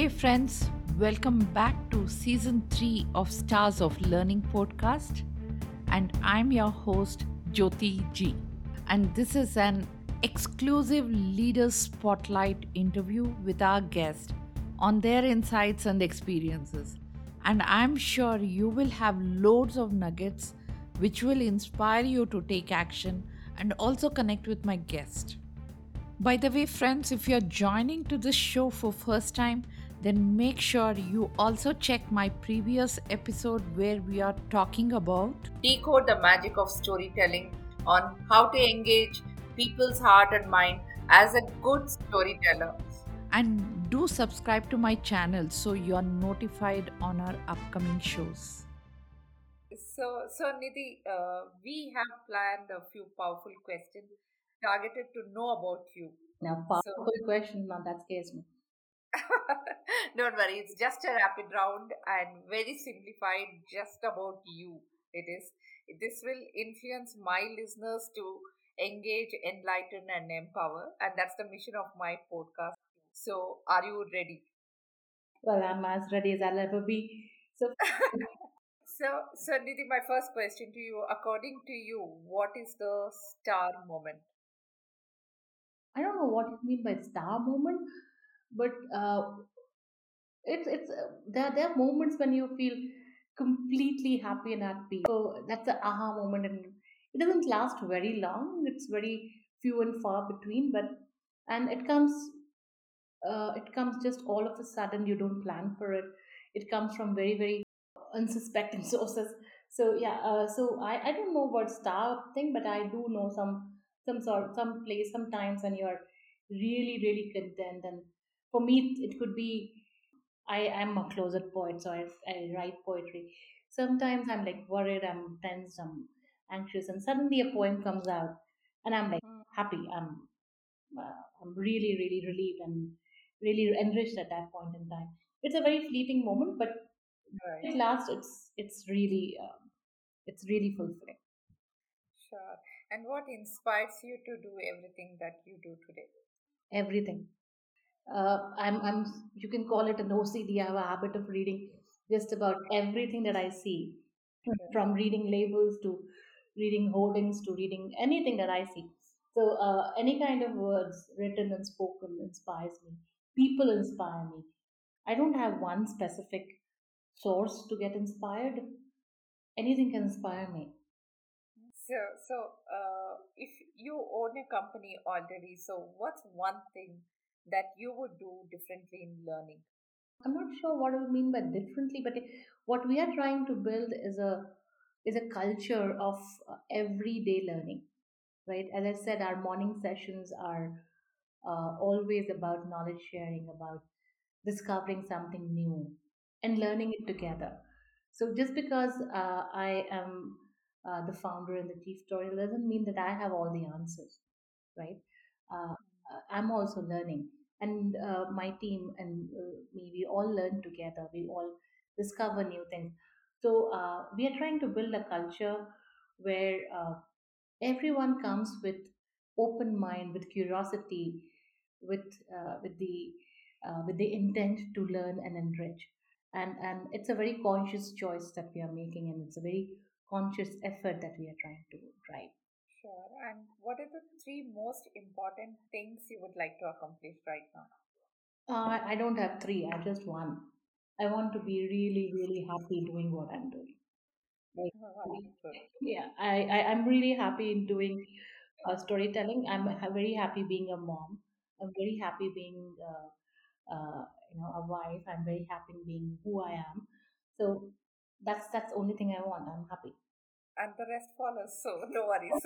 Hey, friends, welcome back to season three of Stars of Learning podcast. And I'm your host, Jyoti G. And this is an exclusive Leaders Spotlight interview with our guest on their insights and experiences. And I'm sure you will have loads of nuggets which will inspire you to take action and also connect with my guest. By the way, friends, if you're joining to this show for first time, then make sure you also check my previous episode where we are talking about decode the magic of storytelling on how to engage people's heart and mind as a good storyteller. and do subscribe to my channel so you are notified on our upcoming shows. So, so Nidhi, uh, we have planned a few powerful questions targeted to know about you. Now, powerful question. Now that scares me. Don't worry, it's just a rapid round and very simplified, just about you. It is. This will influence my listeners to engage, enlighten, and empower, and that's the mission of my podcast. So, are you ready? Well, I'm as ready as I'll ever be. So, so, so Nidhi, my first question to you: According to you, what is the star moment? I don't know what you mean by star moment, but uh, it's it's uh, there. There are moments when you feel completely happy and at peace. So that's the aha moment, and it doesn't last very long. It's very few and far between, but and it comes uh, it comes just all of a sudden. You don't plan for it. It comes from very very unsuspecting sources. So yeah, uh, so I, I don't know about star thing, but I do know some some sort some place sometimes when you're really really content. And for me, it could be I am a closet poet, so I, I write poetry. Sometimes I'm like worried, I'm tense, I'm anxious, and suddenly a poem comes out, and I'm like Mm, happy. I'm uh, I'm really really relieved and really enriched at that point in time. It's a very fleeting moment, but Right, at last, it's it's really um, it's really fulfilling. sure. And what inspires you to do everything that you do today? Everything. Uh, I'm I'm you can call it an OCD. I have a habit of reading just about everything that I see, Okay. from reading labels to reading hoardings to reading anything that I see. So uh, any kind of words written and spoken inspires me. People inspire me. I don't have one specific source to get inspired. Anything can inspire me. So, so uh, if you own a company already, so what's one thing that you would do differently in learning? I'm not sure what you mean by differently, but what we are trying to build is a is a culture of uh, everyday learning, right? As I said, our morning sessions are uh, always about knowledge sharing, about discovering something new and learning it together. So just because uh, I am uh, the founder and the chief storyteller doesn't mean that I have all the answers, right? Uh, uh, I'm also learning, and uh, my team and uh, me, we all learn together. We all discover new things. So uh, we are trying to build a culture where uh, everyone comes with open mind, with curiosity, with uh, with the uh, with the intent to learn and enrich. And and it's a very conscious choice that we are making, and it's a very conscious effort that we are trying to drive. Sure. And what are the three most important things you would like to accomplish right now? Uh, I don't have three. I just one. I want to be really, really happy doing what I'm doing. Like, yeah, I, I I'm really happy in doing uh, storytelling. I'm very happy being a mom. I'm very happy being uh, uh, you know a wife. I'm very happy being who I am. So that's that's the only thing I want. I'm happy. And the rest follows, so no worries.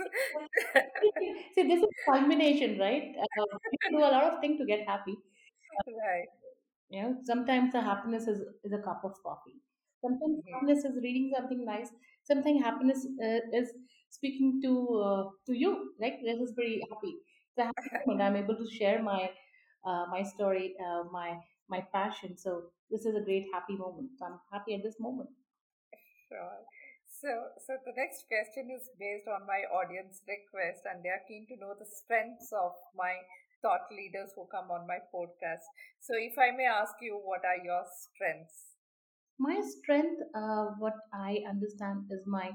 See, this is culmination, right? Uh, you do a lot of things to get happy. Right. You know, sometimes the happiness is, is a cup of coffee. Sometimes Mhm. happiness is reading something nice. Sometimes happiness uh, is speaking to uh, to you. Like this is very happy. A happy moment. I'm able to share my uh, my story, uh, my my passion. So this is a great happy moment. So I'm happy at this moment. Sure. So, so the next question is based on my audience request, and they are keen to know the strengths of my thought leaders who come on my podcast. So, if I may ask you, what are your strengths? My strength, uh, what I understand, is my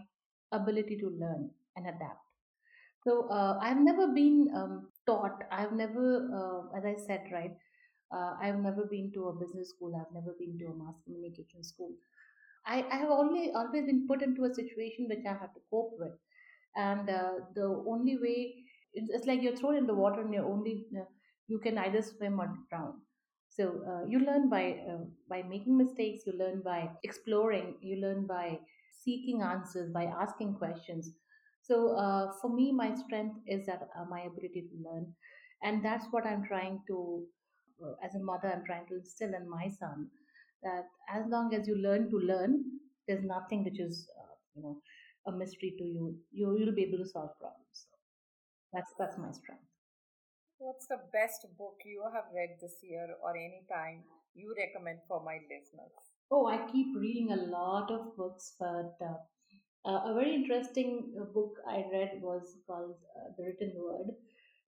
ability to learn and adapt. So uh, I've never been um, taught. I've never, uh, as I said, right. Uh, I've never been to a business school. I've never been to a mass communication school. I, I have only always been put into a situation which I have to cope with, and uh, the only way it's, like you're thrown in the water and you're only uh, you can either swim or drown. So uh, you learn by uh, by making mistakes. You learn by exploring. You learn by seeking answers, by asking questions. So uh, for me, my strength is that uh, my ability to learn, and that's what I'm trying to, as a mother, I'm trying to instill in my son that as long as you learn to learn, there's nothing which is uh, you know a mystery to you. You you'll be able to solve problems. That's that's my strength. What's the best book you have read this year or any time you recommend for my listeners? Oh, I keep reading a lot of books, but uh, uh, a very interesting uh, book I read was called uh, The Written Word.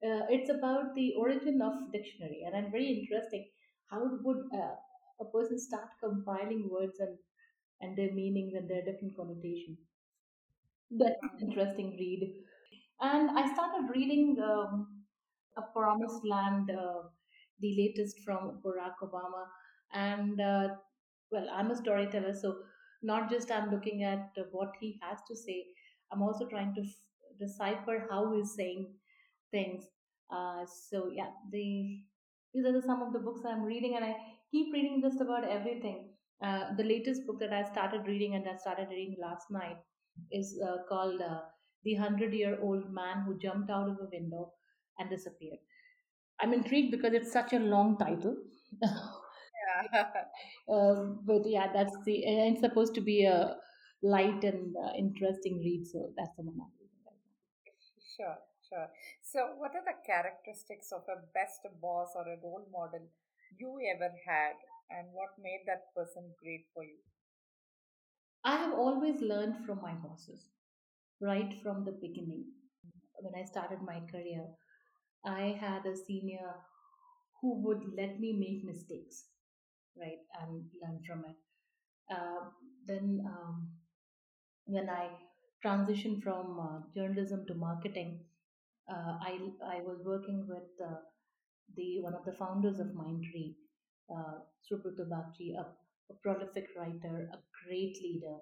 Uh, it's about the origin of dictionary, and I'm very interesting. How would uh, a person start compiling words and and their meanings and their different connotation? That's an interesting read. And I started reading um, A Promised Land, uh, the latest from Barack Obama. And uh, well, I'm a storyteller, so not just I'm looking at what he has to say, I'm also trying to f- decipher how he's saying things. Uh, so yeah, the these are the, some of the books I'm reading, and I keep reading just about everything. Uh, the latest book that I started reading and I started reading last night is uh, called uh, "The Hundred Year Old Man Who Jumped Out of a Window and Disappeared." I'm intrigued because it's such a long title. Yeah. Um, but yeah, that's the and it's supposed to be a light and uh, interesting read, so that's the one I'm reading right now. Sure, sure. So, what are the characteristics of a best boss or a role model you ever had, and what made that person great for you? I have always learned from my bosses right from the beginning. When I started my career, I had a senior who would let me make mistakes, right, and learn from it. Uh, then, um, when I transitioned from uh, journalism to marketing, uh, I I was working with uh, the one of the founders of Mindtree, uh, Bagchi, a, a prolific writer, a great leader.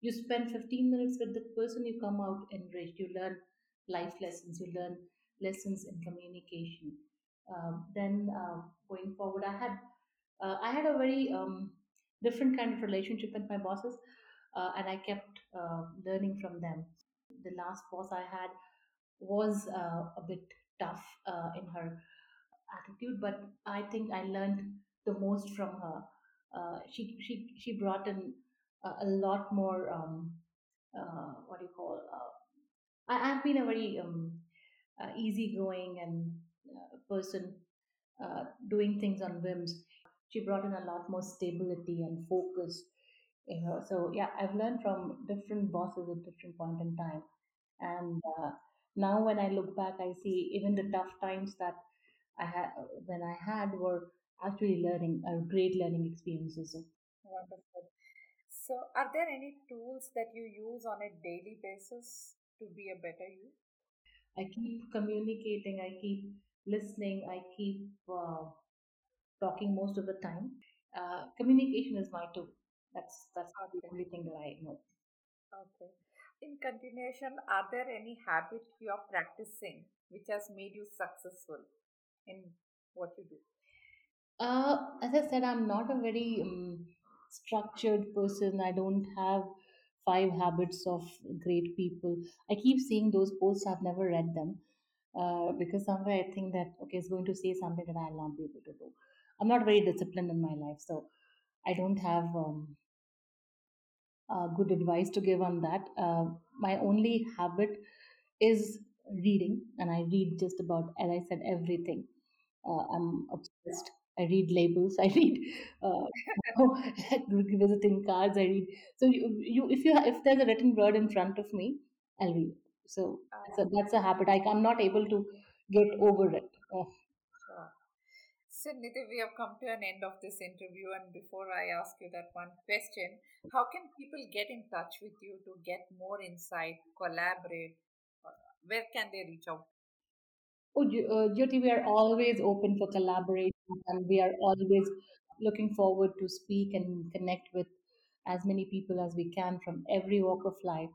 You spend 15 minutes with the person, you come out enriched. You learn life lessons, you learn lessons in communication. Um, then uh, going forward, I had uh, I had a very um, different kind of relationship with my bosses, uh, and I kept learning from them. The last boss I had was uh, a bit tough uh, in her attitude, but I think I learned the most from her. Uh, she she she brought in a, lot more um, uh, what do you call? Uh, I, I've been a very um, easygoing and person doing things on whims. She brought in a lot more stability and focus. You know, so yeah, I've learned from different bosses at different point in time, and now when I look back, I see even the tough times that I had when I had were actually learning, uh, great learning experiences. Wonderful. So, are there any tools that you use on a daily basis to be a better you? I keep communicating, I keep listening, I keep uh, talking most of the time. Uh, communication is my tool. That's that's the only thing that I know. okay. In continuation, are there any habit you are practicing which has made you successful in what you do? Uh, as I said, I'm not a very um, structured person. I don't have five habits of great people. I keep seeing those posts. I've never read them uh, because somewhere I think that okay, it's going to say something that I'll not be able to do. I'm not very disciplined in my life, so I don't have um, uh, good advice to give on that. Uh, my only habit is reading, and I read just about, as I said, everything. Uh, I'm obsessed. I read labels. I read uh, visiting cards. I read. So you, you, if you, if there's a written word in front of me, I'll read it. So that's Uh, a, that's a habit. I, I'm not able to get over it. So, Nidhi, we have come to an end of this interview. And before I ask you that one question, how can people get in touch with you to get more insight, collaborate? Uh, Where can they reach out? Oh, uh, Jyoti, we are always open for collaboration and we are always looking forward to speak and connect with as many people as we can from every walk of life.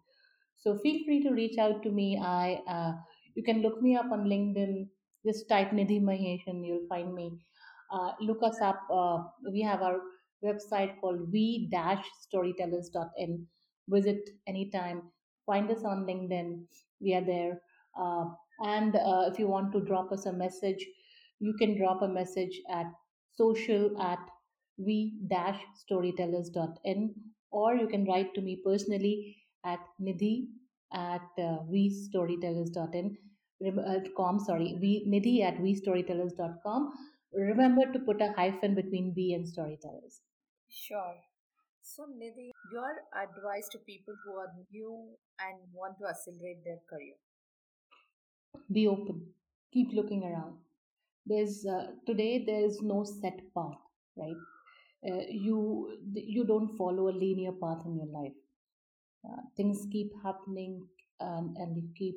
So feel free to reach out to me. I uh, you can look me up on LinkedIn. Just type Nidhi Mahesh and you'll find me. Uh, look us up. Uh, we have our website called we-storytellers.in. Visit anytime. Find us on LinkedIn. We are there. Uh, and uh, if you want to drop us a message, you can drop a message at social at we-storytellers.in or you can write to me personally at nidhi at uh, vstorytellers.in uh, com sorry we nidhi at vstorytellers.com remember to put a hyphen between v and storytellers. Sure. So, Nidhi, your advice to people who are new and want to accelerate their career. be open. Keep looking around. There's uh, today there's no set path right? Uh, you you don't follow a linear path in your life. Uh, things keep happening and, and you keep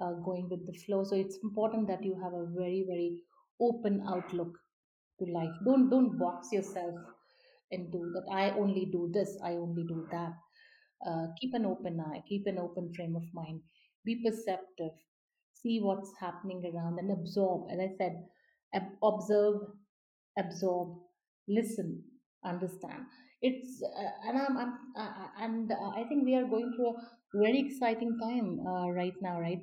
uh, going with the flow. So it's important that you have a very very open outlook to life don't don't box yourself into that i only do this i only do that. Uh, keep an open eye keep an open frame of mind be perceptive see what's happening around and absorb as i said ab- observe absorb listen understand. It's uh, and i'm, I'm uh, uh, and uh, i think we are going through a very exciting time uh, right now right?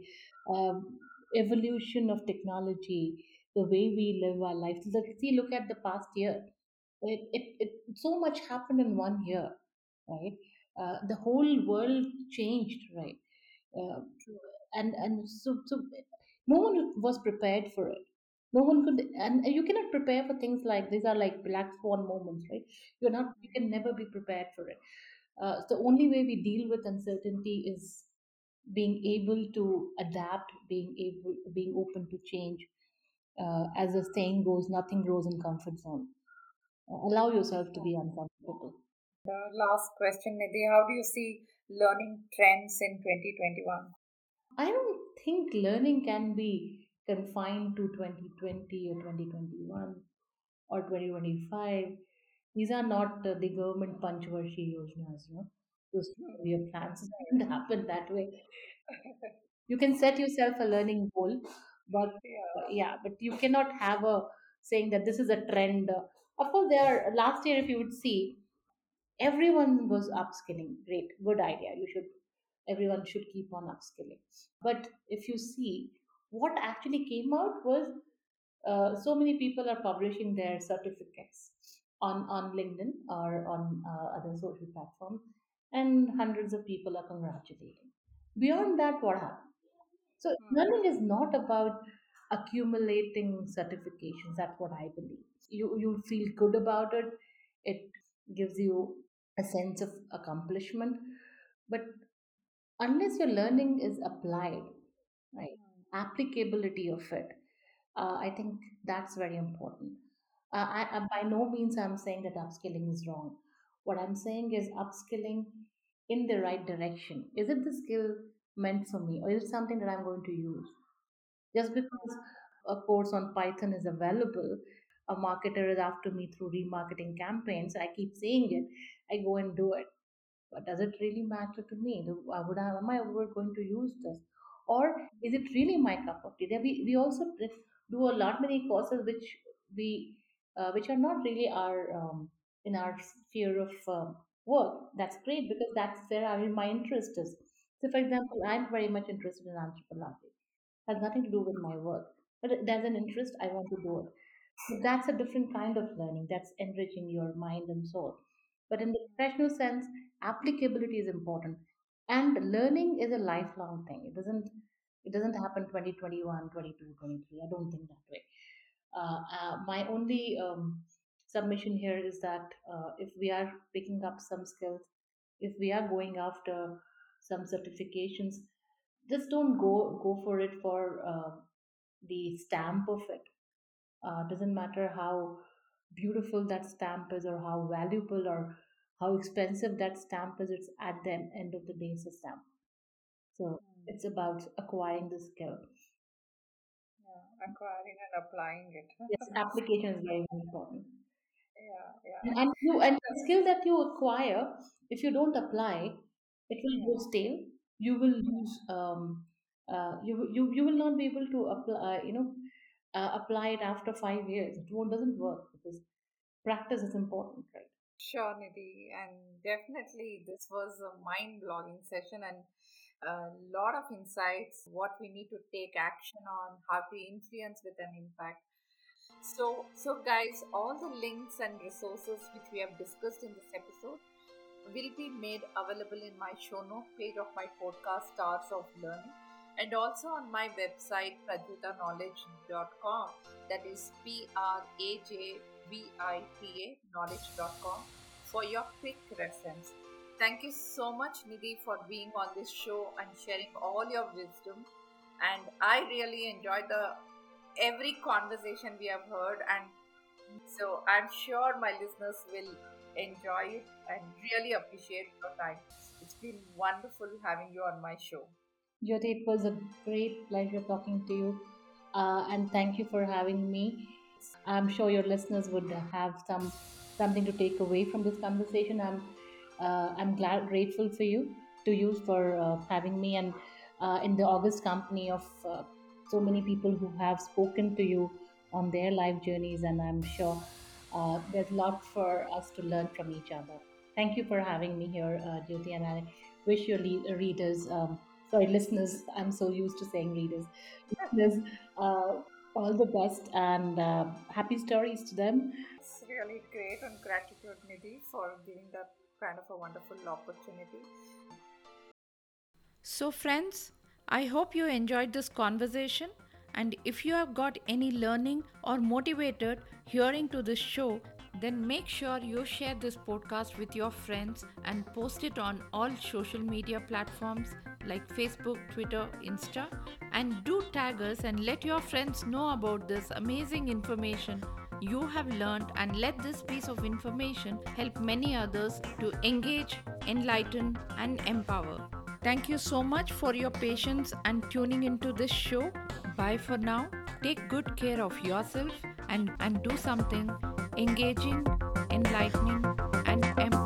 Um, evolution of technology the way we live our lives. Look see look at the past year it, it, it so much happened in one year right? Uh, the whole world changed right? Uh, and and so so no one was prepared for it. No one could and you cannot prepare for things like these are like black swan moments right? You're not you can never be prepared for it. Uh, the only way we deal with uncertainty is being able to adapt being able being open to change uh, as the saying goes nothing grows in comfort zone uh, allow yourself to be uncomfortable The last question, Nidhi, how do you see learning trends in 2021? I don't think learning can be confined to 2020 or 2021 or 2025. These are not uh, the government Panchvarshi Yojnas, you know, those five-year plans. It doesn't happen that way. You can set yourself a learning goal, but yeah. uh, yeah, but you cannot have a saying that this is a trend. Uh, of course, there last year, if you would see, everyone was upskilling. Great, good idea. You should everyone should keep on upskilling. But if you see, what actually came out was uh, so many people are publishing their certificates on, on LinkedIn or on uh, other social platforms, and hundreds of people are congratulating. Beyond that, what happened? So, Hmm. learning is not about accumulating certifications. That's what I believe. You, you feel good about it, it gives you a sense of accomplishment. But unless your learning is applied, right, Hmm. applicability of it, uh, I think that's very important. Uh, I, I, by no means I'm saying that upskilling is wrong. What I'm saying is upskilling in the right direction. Is it the skill meant for me, or is it something that I'm going to use? Just because a course on Python is available, a marketer is after me through remarketing campaigns. I keep saying it. I go and do it but does it really matter to me? Do- uh, Would I, am I ever going to use this? Or is it really my cup of tea? We, we also do a lot many courses which we uh, which are not really our um, in our sphere of um work. That's great because that's where I mean, my interest is. So, for example, I'm very much interested in anthropology. Has nothing to do with my work, but there's an interest. I want to do it. But that's a different kind of learning. That's enriching your mind and soul. But in the professional sense, applicability is important. And learning is a lifelong thing. It doesn't it doesn't happen 2021, 22, 23. I don't think that way. Uh, uh, my only um, submission here is that uh, if we are picking up some skills, if we are going after some certifications, just don't go go for it for uh, the stamp of it. Uh, doesn't matter how beautiful that stamp is or how valuable or how expensive that stamp is it's at the end of the day it's a stamp. So Mm. it's about acquiring the skill. Yeah, acquiring and applying it. yes application is very, important. Yeah, yeah, and and you and the skill that you acquire if you don't apply it will go stale. You will lose um uh, you, you you will not be able to apply you know uh, apply it after five years. It won't doesn't work because practice is important right? Sure, Nidhi, and definitely this was a mind-blowing session and a lot of insights, what we need to take action on, how to influence with an impact. So, so guys, all the links and resources which we have discussed in this episode will be made available in my show note page of my podcast Stars of Learning and also on my website prajvitaknowledge.com that is P R A J V I T A knowledge.com for your quick reference. Thank you so much, Nidhi, for being on this show and sharing all your wisdom. And I really enjoyed the every conversation we have heard, and so I'm sure my listeners will enjoy it and really appreciate your time. It's been wonderful having you on my show. Jyoti, it was a great pleasure talking to you, uh, and thank you for having me. I'm sure your listeners would have some something to take away from this conversation. I'm uh, I'm glad grateful for you to you for uh, having me and uh, in the August company of uh, so many people who have spoken to you on their life journeys, and I'm sure uh, there's a lot for us to learn from each other. Thank you for having me here, uh, Jyoti, and I wish your le- readers, um, sorry, listeners, I'm so used to saying readers, listeners, uh, all the best and uh, happy stories to them. It's really great and gratitude, Nidhi, for giving that kind of a wonderful opportunity. So, friends, I hope you enjoyed this conversation. And if you have got any learning or motivated hearing to this show, then make sure you share this podcast with your friends and post it on all social media platforms like Facebook, Twitter, Insta. And do tag us and let your friends know about this amazing information you have learned and let this piece of information help many others to engage, enlighten, and empower. Thank you so much for your patience and tuning into this show. Bye for now. Take good care of yourself and, and do something engaging, enlightening, and empowering.